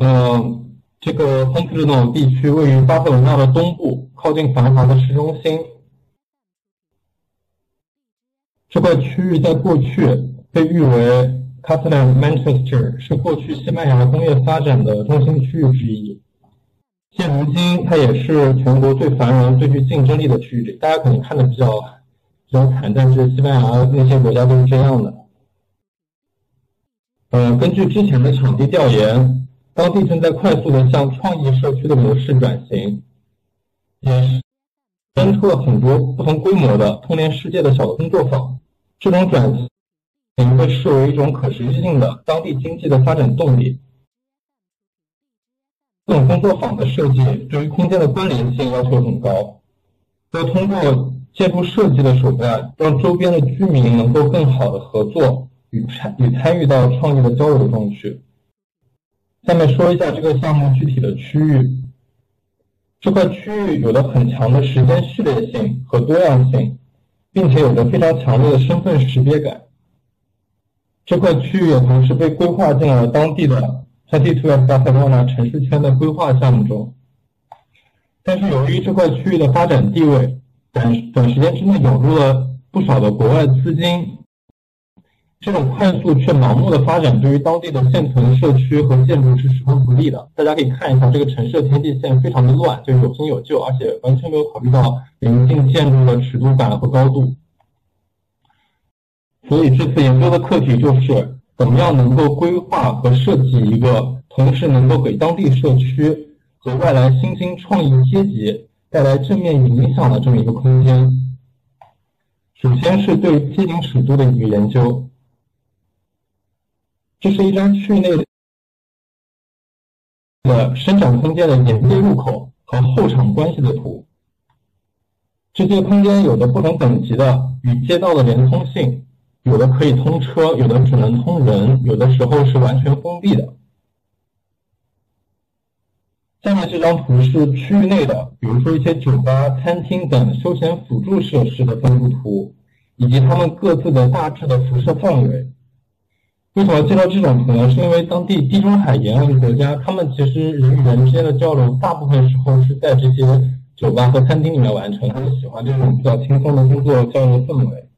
呃，这个丰特诺地区位于巴塞罗那的东部，靠近繁华的市中心。这块区域在过去被誉为 Catalan Manchester，是过去西班牙工业发展的中心区域之一。现如今，它也是全国最繁荣、最具竞争力的区域。大家可能看的比较比较惨，但是西班牙那些国家都是这样的。呃，根据之前的场地调研，当地正在快速的向创意社区的模式转型，也是生出了很多不同规模的通联世界的小工作坊。这种转型被视为一种可持续性的当地经济的发展动力。这种工作坊的设计对于空间的关联性要求很高，要通过建筑设计的手段，让周边的居民能够更好的合作与参与参与到创意的交流中去。下面说一下这个项目具体的区域。这块区域有着很强的时间序列性和多样性，并且有着非常强烈的身份识别感。这块区域也同时被规划进了当地的。Twenty Two S 巴塞罗那城市圈的规划项目中，但是由于这块区域的发展地位，短短时间之内涌入了不少的国外资金，这种快速却盲目的发展对于当地的现存社区和建筑是十分不利的。大家可以看一下这个城市的天际线非常的乱，就有新有旧，而且完全没有考虑到邻近建筑的尺度感和高度。所以这次研究的课题就是。怎么样能够规划和设计一个同时能够给当地社区和外来新兴创意阶级带来正面影响的这么一个空间？首先是对街景尺度的一个研究。这是一张区域内的生长空间的连接入口和后场关系的图。这些空间有着不同等级的与街道的连通性。有的可以通车，有的只能通人，有的时候是完全封闭的。下面这张图是区域内的，比如说一些酒吧、餐厅等休闲辅助设施的分布图，以及它们各自的大致的辐射范围。为什么介绍这种图呢？是因为当地地中海沿岸的国家，他们其实人与人之间的交流，大部分时候是在这些酒吧和餐厅里面完成，他们喜欢这种比较轻松的工作交流氛围。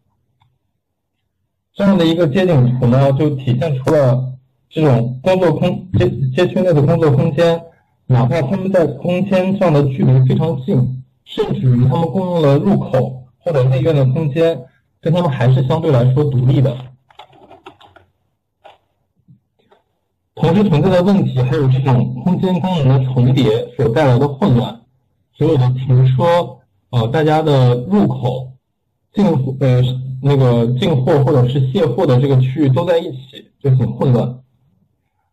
这样的一个街景图呢，就体现出了这种工作空街街区内的工作空间，哪怕他们在空间上的距离非常近，甚至于他们共用了入口或者内院的空间，跟他们还是相对来说独立的。同时存在的问题还有这种空间功能的重叠所带来的混乱，所有的停车，呃，大家的入口进呃。那个进货或者是卸货的这个区域都在一起，就很混乱。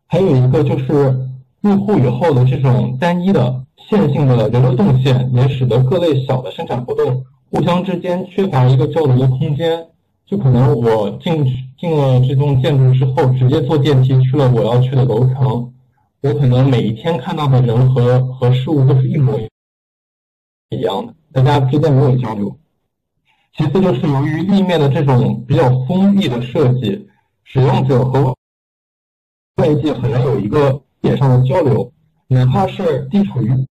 还有一个就是入户以后的这种单一的线性的人流动线，也使得各类小的生产活动互相之间缺乏一个交流的空间。就可能我进去进了这栋建筑之后，直接坐电梯去了我要去的楼层，我可能每一天看到的人和和事物都是一模一样的，大家之间没有交流。其次就是由于立面的这种比较封闭的设计，使用者和外界很难有一个点上的交流，哪怕是地处于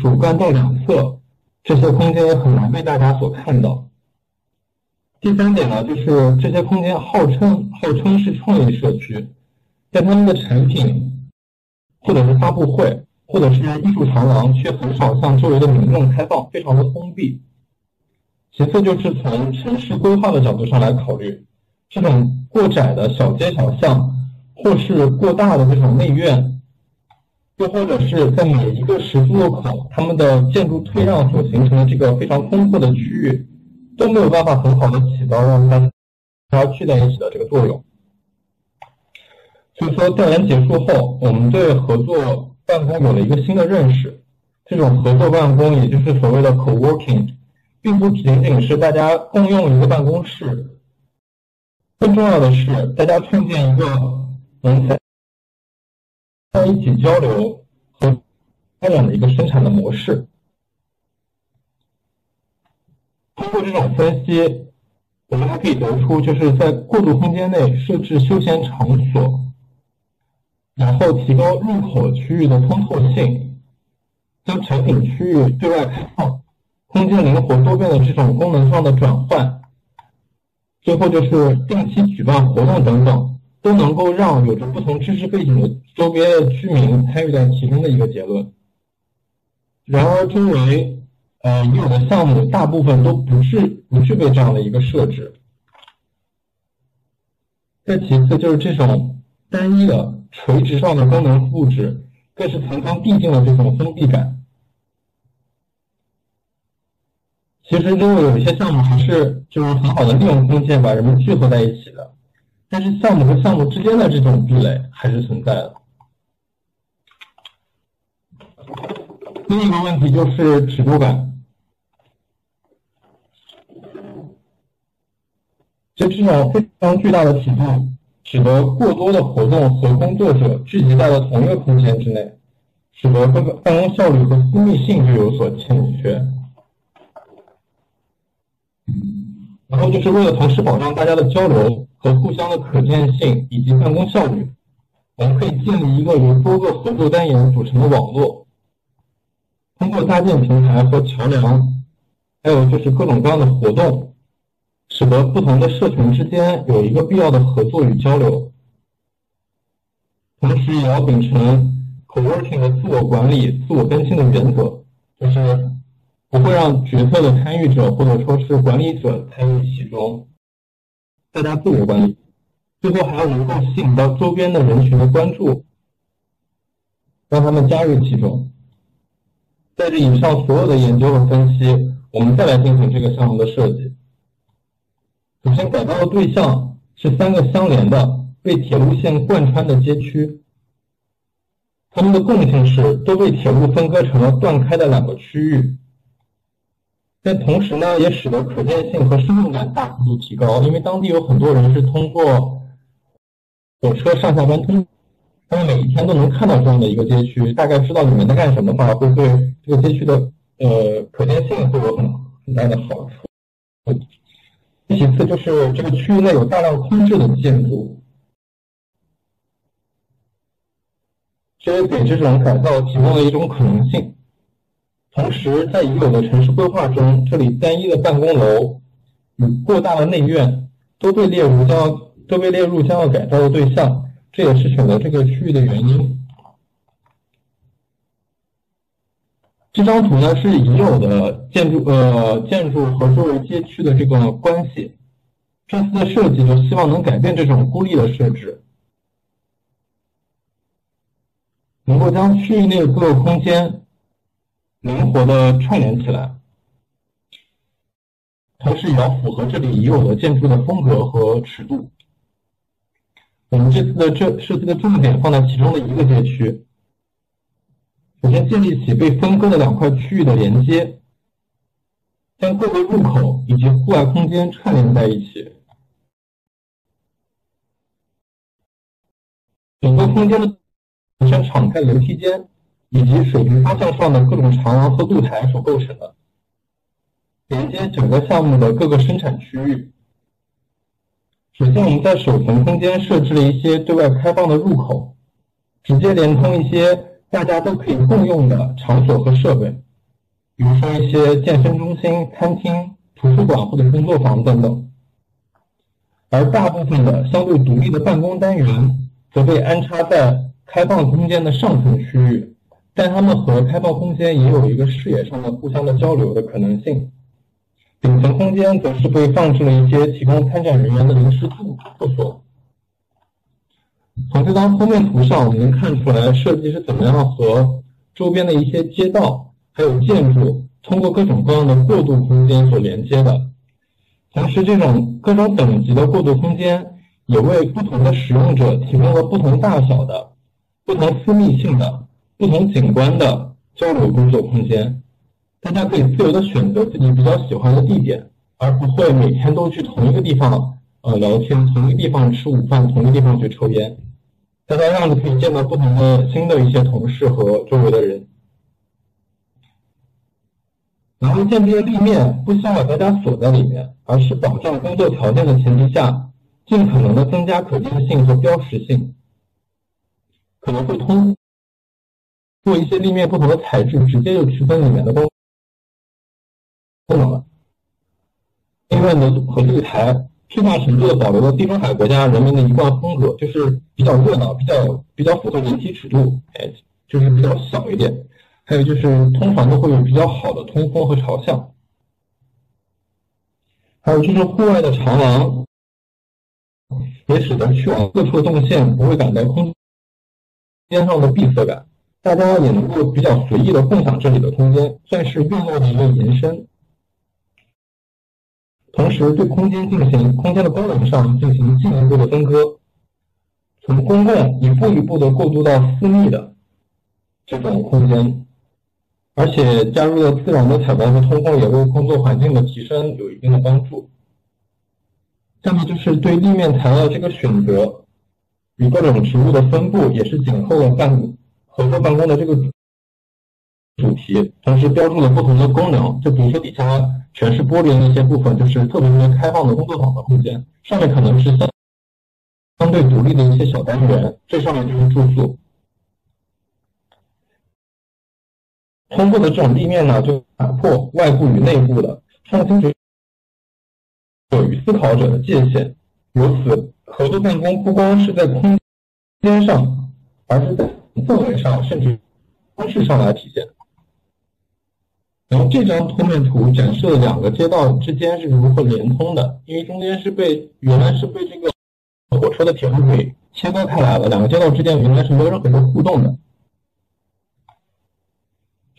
主干道两侧，这些空间也很难被大家所看到。第三点呢，就是这些空间号称号称是创意社区，但他们的产品或者是发布会或者是艺术长廊，却很少向周围的民众开放，非常的封闭。其次就是从城市规划的角度上来考虑，这种过窄的小街小巷，或是过大的这种内院，又或者是在每一个十字路口，他们的建筑退让所形成的这个非常丰富的区域，都没有办法很好的起到让大家聚在一起的这个作用。所以说，调研结束后，我们对合作办公有了一个新的认识，这种合作办公，也就是所谓的 co-working。并不仅仅是大家共用一个办公室，更重要的是大家创建一个能在在一起交流和发展的一个生产的模式。通过这种分析，我们还可以得出，就是在过渡空间内设置休闲场所，然后提高入口区域的通透性，将产品区域对外开放，空间灵活多变的这种功能上的转换，最后就是定期举办活动等等，都能够让有着不同知识背景的周边的居民参与在其中的一个结论。然而，周围呃已有的项目大部分都不是不具备这样的一个设置。再其次就是这种单一的垂直上的功能布置，更是层层递进的这种封闭感。其实，如果有一些项目还是就是很好的利用空间把人们聚合在一起的，但是项目和项目之间的这种壁垒还是存在的。另一个问题就是尺度感。就这种非常巨大的体量，使得过多的活动和工作者聚集在了同一个空间之内，使得这个办公效率和私密性就有所欠缺。然后就是为了同时保障大家的交流和互相的可见性以及办公效率，我们可以建立一个由多个合作单元组成的网络，通过搭建平台和桥梁，还有就是各种各样的活动。使得不同的社群之间有一个必要的合作与交流，同时也要秉承 co-working 的自我管理、自我更新的原则，就是不会让决策的参与者或者说是管理者参与其中，大家自我管理，最后还要能够吸引到周边的人群的关注，让他们加入其中。带着以上所有的研究和分析，我们再来进行这个项目的设计。首先，改造的对象是三个相连的被铁路线贯穿的街区，它们的共性是都被铁路分割成了断开的两个区域。但同时呢，也使得可见性和生动感大幅度提高，因为当地有很多人是通过火车上下班通，他们每一天都能看到这样的一个街区，大概知道里面在干什么的话，会对这个街区的呃可见性会有很很大的好处。其次就是这个区域内有大量空置的建筑，这也给这种改造提供了一种可能性。同时，在已有的城市规划中，这里单一的办公楼与过大的内院都被列入将要都被列入将要改造的对象，这也是选择这个区域的原因。这张图呢是已有的建筑呃建筑和周围街区的这个关系，这次的设计就希望能改变这种孤立的设置，能够将区域内的各个空间灵活的串联起来，同时也要符合这里已有的建筑的风格和尺度。我们这次的这设计的重点放在其中的一个街区。首先建立起被分割的两块区域的连接，将各个入口以及户外空间串联在一起。整个空间的全敞开楼梯间以及水平方向上的各种长廊和露台所构成的，连接整个项目的各个生产区域。首先，我们在首层空间设置了一些对外开放的入口，直接连通一些。大家都可以共用的场所和设备，比如说一些健身中心、餐厅、图书馆或者工作房等等。而大部分的相对独立的办公单元，则被安插在开放空间的上层区域，但它们和开放空间也有一个视野上的互相的交流的可能性。顶层空间则是被放置了一些提供参展人员的临时住住所。从这张封面图上，我们能看出来设计是怎么样和周边的一些街道还有建筑通过各种各样的过渡空间所连接的。同时，这种各种等级的过渡空间也为不同的使用者提供了不同大小的、不同私密性的、不同景观的交流工作空间。大家可以自由的选择自己比较喜欢的地点，而不会每天都去同一个地方呃聊天，同一个地方吃午饭，同一个地方去抽烟。在这样子可以见到不同的新的一些同事和周围的人，然后建立立面不希望把大家锁在里面，而是保障工作条件的前提下，尽可能的增加可见性和标识性。可能会通过一些立面不同的材质，直接就区分里面的工功能了。立面的和绿台最大程度的保留了地中海国家人民的一贯风格，就是比较热闹，比较比较符合人体尺度，哎，就是比较小一点。还有就是通常都会有比较好的通风和朝向。还有就是户外的长廊，也使得去往各处的动线不会感到空间上的闭塞感，大家也能够比较随意的共享这里的空间，算是院落的一个延伸。同时，对空间进行空间的功能上进行进一步的分割，从公共一步一步的过渡到私密的这种空间。而且加入了自然的采光和通风，也为工作环境的提升有一定的帮助。下面就是对立面材料这个选择与各种植物的分布，也是紧扣了办合作办公的这个主主题，同时标注了不同的功能。就比如说底下全是玻璃的那些部分，就是特别特别开放的工作坊的空间；上面可能是相相对独立的一些小单元，这上面就是住宿。通过的这种立面呢，就打破外部与内部的创新者与思考者的界限。由此，合作办公不光是在空间上，而是在氛围上，甚至方式上来体现。然后这张剖面图展示了两个街道之间是如何连通的，因为中间是被原来是被这个火车的铁路给切割开来了，两个街道之间原来是没有任何的互动的。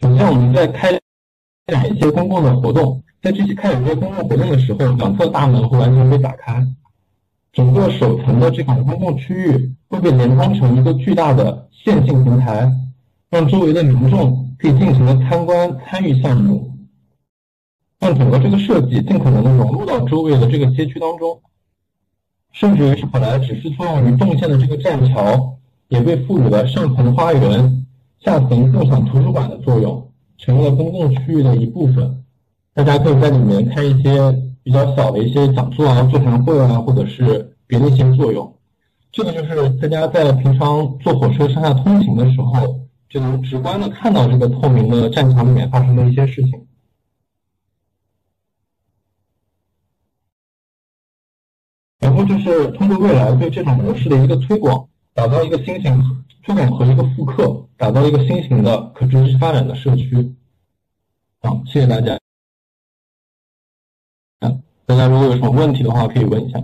首先，我们在开展一些公共的活动，在这些开展一些公共活动的时候，两侧大门会完全被打开，整个首层的这种公共区域会被连通成一个巨大的线性平台，让周围的民众可以尽情的参观参与项目，让整个这个设计尽可能的融入到周围的这个街区当中，甚至于是本来只是作用于动线的这个栈桥，也被赋予了上层花园。下层共享图书馆的作用，成为了公共区域的一部分。大家可以在里面开一些比较小的一些讲座啊、座谈会啊，或者是别的一些作用。这个就是大家在平常坐火车上下通勤的时候，就能直观的看到这个透明的战场里面发生的一些事情。然后就是通过未来对这种模式的一个推广，打造一个新型。推广和一个复刻，打造一个新型的可持续发展的社区。好，谢谢大家。大家如果有什么问题的话，可以问一下。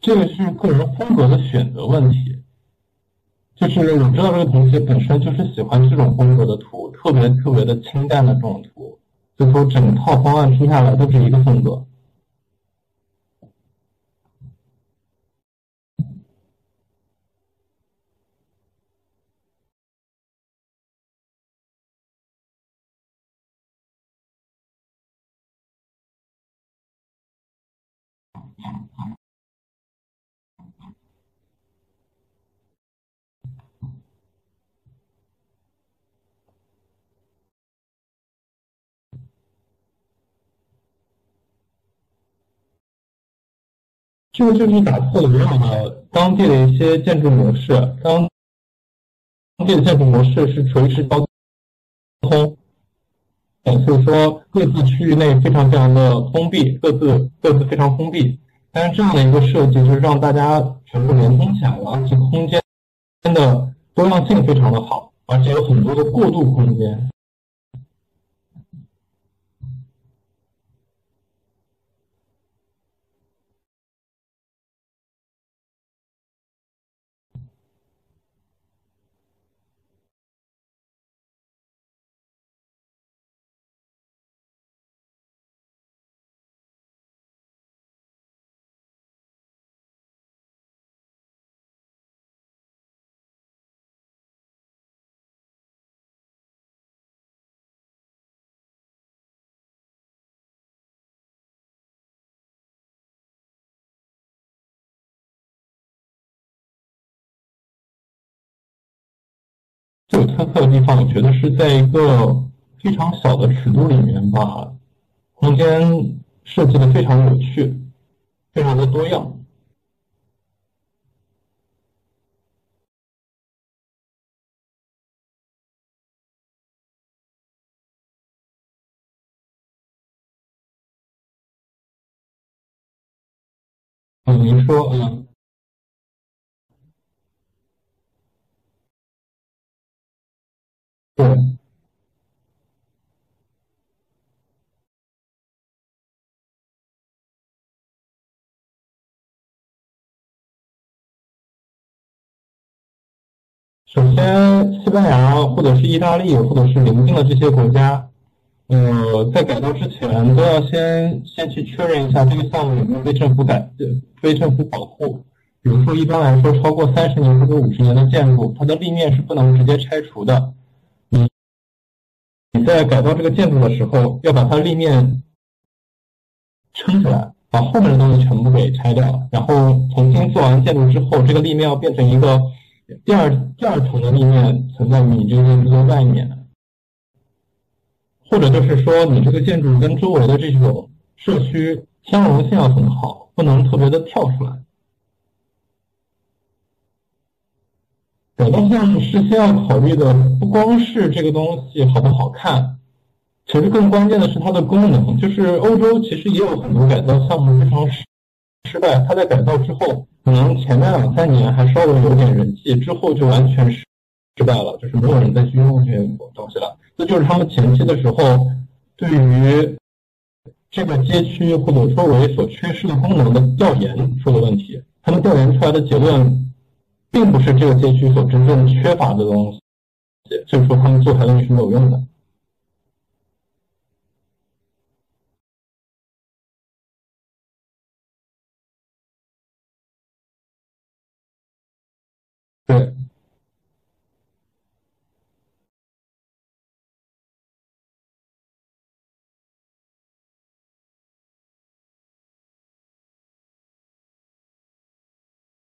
这个是个人风格的选择问题，就是我知道这个同学本身就是喜欢这种风格的图，特别特别的清淡的这种图，所以说整套方案出下来都是一个风格。这个就是打破了原有的当地的一些建筑模式，当当地的建筑模式是垂直交通，所以说各自区域内非常非常的封闭，各自各自非常封闭。但是这样的一个设计，就是让大家全部连通起来了，而且空间的多样性非常的好，而且有很多的过渡空间。最有特的地方，我觉得是在一个非常小的尺度里面，把空间设计的非常有趣，非常的多样。您说，嗯。对，首先，西班牙或者是意大利或者是邻近的这些国家，呃，在改造之前都要先先去确认一下这个项目有没有被政府改被政府保护。比如说，一般来说，超过三十年或者五十年的建筑，它的立面是不能直接拆除的。你在改造这个建筑的时候，要把它立面撑起来，把后面的东西全部给拆掉，然后重新做完建筑之后，这个立面要变成一个第二第二层的立面存在于你这个建筑外面，或者就是说，你这个建筑跟周围的这种社区相容性要很好，不能特别的跳出来。改造项目事先要考虑的不光是这个东西好不好看，其实更关键的是它的功能。就是欧洲其实也有很多改造项目非常失失败，它在改造之后，可能前面两三年还稍微有点人气，之后就完全失失败了，就是没有人再去用这些东西了。这就是他们前期的时候对于这个街区或者周围所缺失的功能的调研出的问题。他们调研出来的结论。并不是这个街区所真正缺乏的东西，所以说他们做出来东西是没有用的。对，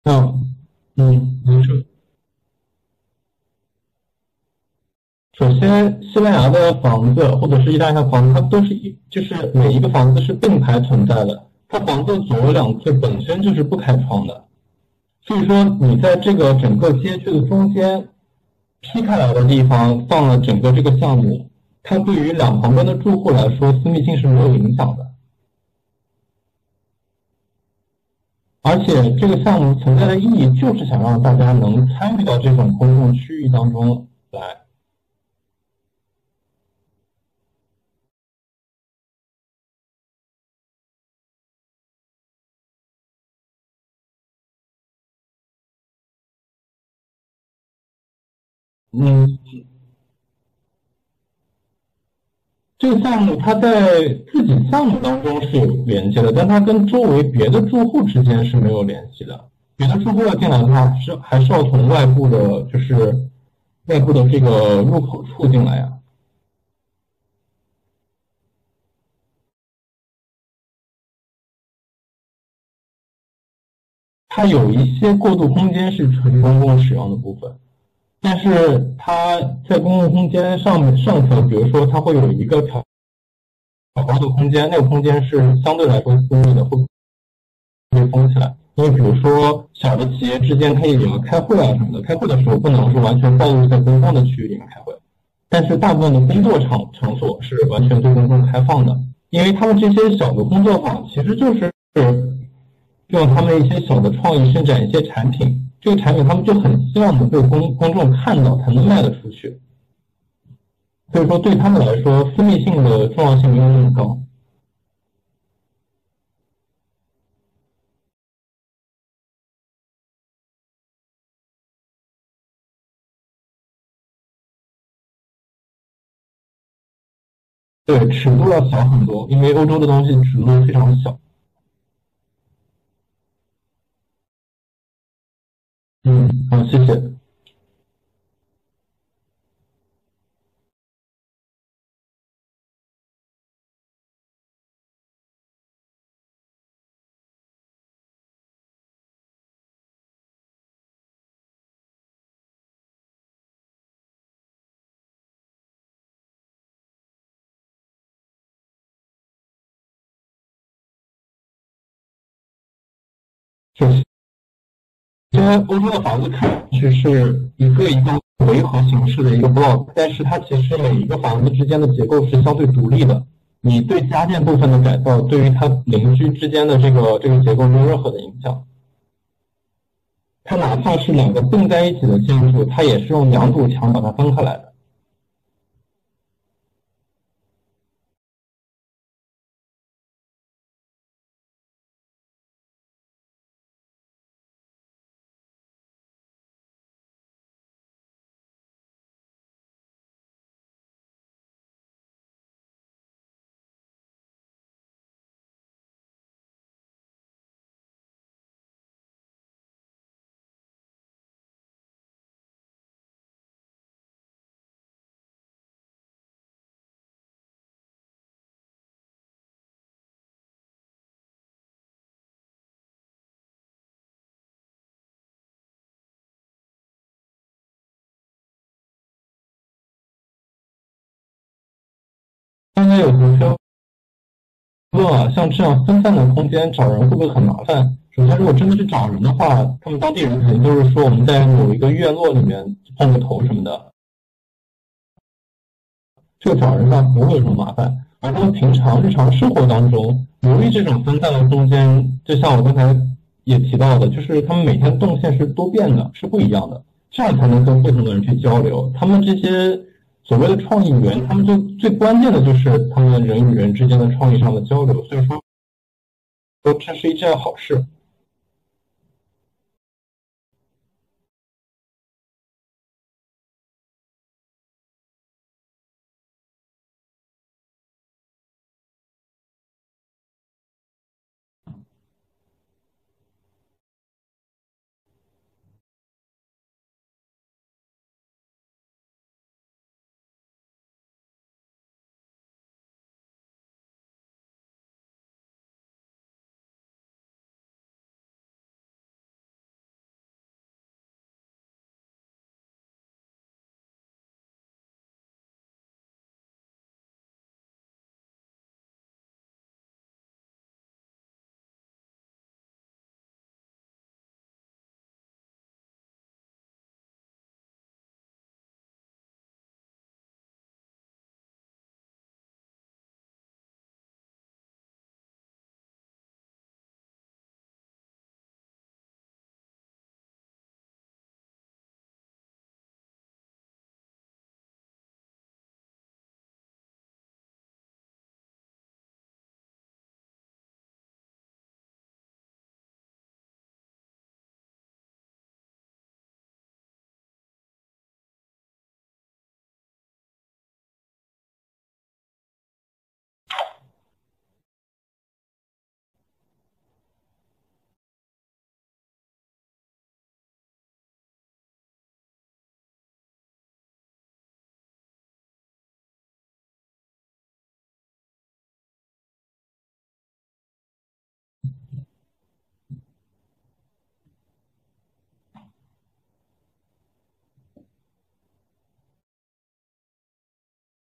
嗯。嗯，您说。首先，西班牙的房子或者是意大利的房子，它都是一，就是每一个房子是并排存在的。它房子左右两侧本身就是不开窗的，所以说你在这个整个街区的中间劈开来的地方放了整个这个项目，它对于两旁边的住户来说，私密性是没有影响的。而且这个项目存在的意义就是想让大家能参与到这种公共区域当中来。嗯。这个项目它在自己项目当中是有连接的，但它跟周围别的住户之间是没有联系的。别的住户要进来的话，是还是要从外部的，就是外部的这个入口处进来呀。它有一些过渡空间是纯公共使用的部分。但是它在公共空间上面上层，比如说它会有一个挑挑高的空间，那个空间是相对来说私密的，会被封起来。因为比如说小的企业之间，它也要开会啊什么的，开会的时候不能是完全暴露在公共的区域里面开会。但是大部分的工作场场所是完全对公众开放的，因为他们这些小的工作坊其实就是用他们一些小的创意生产一些产品，这个产品他们就很希望能被公公众看到，才能卖得出去。所以说对他们来说，私密性的重要性没有那么高。对，尺度要小很多，因为欧洲的东西尺度非常小。嗯，好，谢谢。首先，欧洲的房子看上去是一个一个围合形式的一个 block，但是它其实每一个房子之间的结构是相对独立的。你对家电部分的改造，对于它邻居之间的这个这个结构没有任何的影响。它哪怕是两个并在一起的建筑，它也是用两堵墙把它分开来的。刚才有同学问啊，像这样分散的空间找人会不会很麻烦？首先，如果真的是找人的话，他们当地人肯定就是说我们在某一个院落里面碰个头什么的，这个找人上不会有什么麻烦。而他们平常日常生活当中，由于这种分散的空间，就像我刚才也提到的，就是他们每天动线是多变的，是不一样的，这样才能跟不同的人去交流。他们这些。所谓的创意源，他们最最关键的就是他们人与人之间的创意上的交流，所以说，说这是一件好事。